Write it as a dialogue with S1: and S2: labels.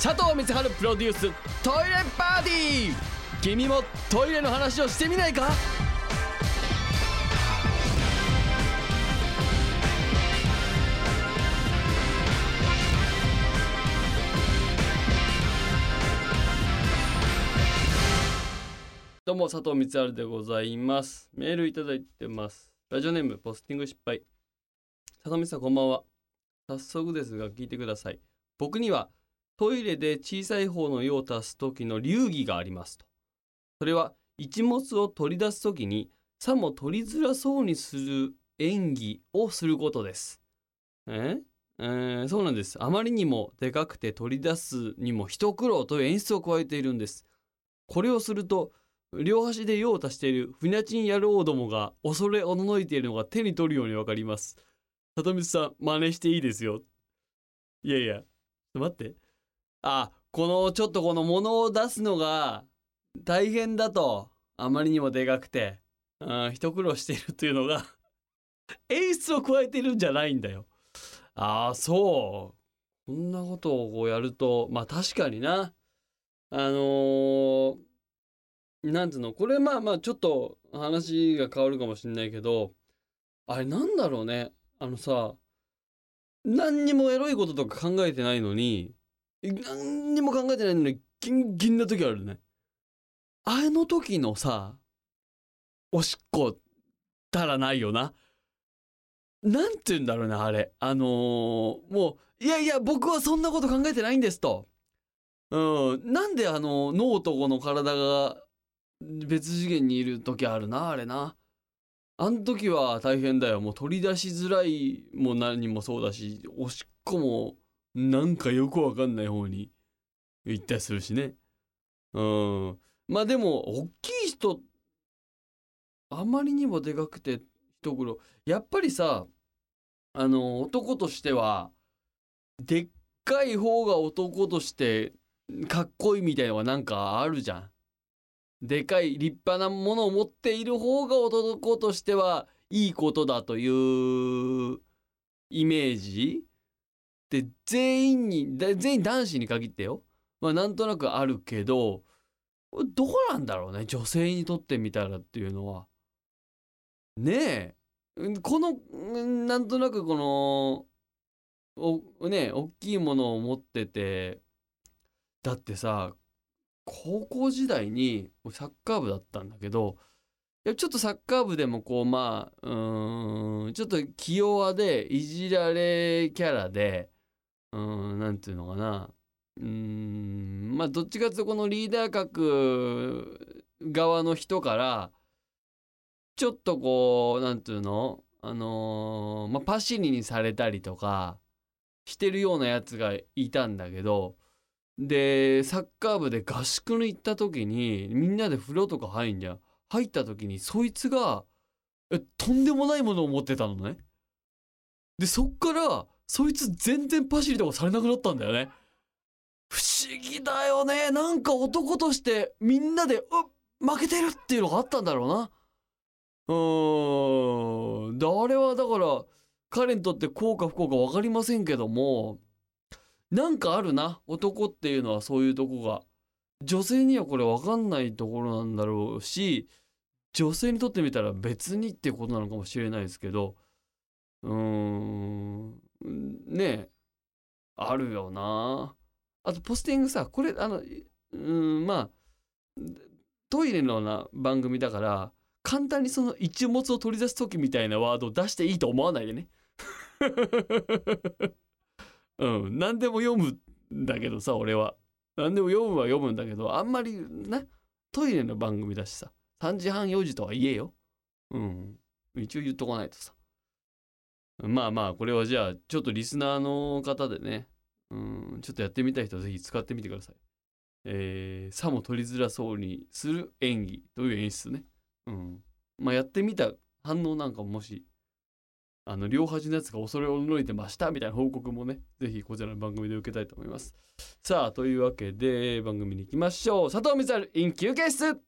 S1: 佐藤光晴プロデューストイレパーティー。君もトイレの話をしてみないか？どうも佐藤光晴でございます。メールいただいてます。ラジオネームポスティング失敗。佐藤光さんこんばんは。早速ですが聞いてください。僕にはトイレで小さい方の用を足す時の流儀がありますと。それは一物を取り出す時にさも取りづらそうにする演技をすることです。え？えーそうなんです。あまりにもでかくて取り出すにも一苦労という演出を加えているんです。これをすると両端で用を足しているフニャチン野郎どもが恐れおののいているのが手に取るようにわかります。里光さん真似していいですよ。いやいやちょっと待って。あこのちょっとこの物を出すのが大変だとあまりにもでかくてうん一苦労しているというのが 演出を加えているんじゃないんだよ。ああそう。こんなことをこうやるとまあ確かにな。あのーなんつうの？これまあまあちょっと話が変わるかもしんないけどあれなんだろうね。あのさ何にもエロいこととか考えてないのに何にも考えてないのにギンギンな時あるね。あの時のさおしっこたらないよな。なんて言うんだろうねあれ。あのーもういやいや僕はそんなこと考えてないんですと。うん。なんであの脳とこの体が別次元にいる時あるなあれな。あん時は大変だよ。もう取り出しづらいも何もそうだしおしっこもなんかよくわかんない方に行ったりするしね。うん。まあでも大きい人あまりにもでかくて一苦労。やっぱりさあの男としてはでっかい方が男としてかっこいいみたいのがなんかあるじゃん。でかい立派なものを持っている方が男としてはいいことだというイメージ。で全員に全員男子に限ってよ。まあなんとなくあるけどどうなんだろうね女性にとってみたらっていうのは。ねえ。このなんとなくこのおね大きいものを持ってて。だってさ高校時代にサッカー部だったんだけどいやちょっとサッカー部でもこうまあうんちょっと気弱でいじられキャラでうんなんていうのかな。うんまあどっちかっていうとこのリーダー格側の人からちょっとこうなんていうの？あのーまあパシリにされたりとかしてるようなやつがいたんだけどでサッカー部で合宿に行った時にみんなで風呂とか入んじゃん。入った時にそいつがえとんでもないものを持ってたのね。でそっからそいつ全然パシリとかされなくなったんだよね。不思議だよね。なんか男としてみんなでう負けてるっていうのがあったんだろうな。うーん。であれはだから彼にとって幸か不幸か分かりませんけどもなんかあるな。男っていうのはそういうとこが。女性にはこれ分かんないところなんだろうし女性にとってみたら別にってことなのかもしれないですけど。うーん。ねあるよな。あとポスティングさこれあのうんまあトイレのな番組だから簡単にその一物を取り出す時みたいなワードを出していいと思わないでね。うん、何でも読むんだけどさ俺は。何でも読むは読むんだけどあんまりなトイレの番組だしさ3時半4時とは言えよ。うん一応言っとかないとさ。まあまあこれはじゃあちょっとリスナーの方でねうんちょっとやってみたい人はぜひ使ってみてください。えー、さも取りづらそうにする演技という演出ね。うん。まあやってみた反応なんかもしあの両端のやつが恐れをのいてましたみたいな報告もねぜひこちらの番組で受けたいと思います。さあというわけで番組に行きましょう。佐藤光晴 in 休憩室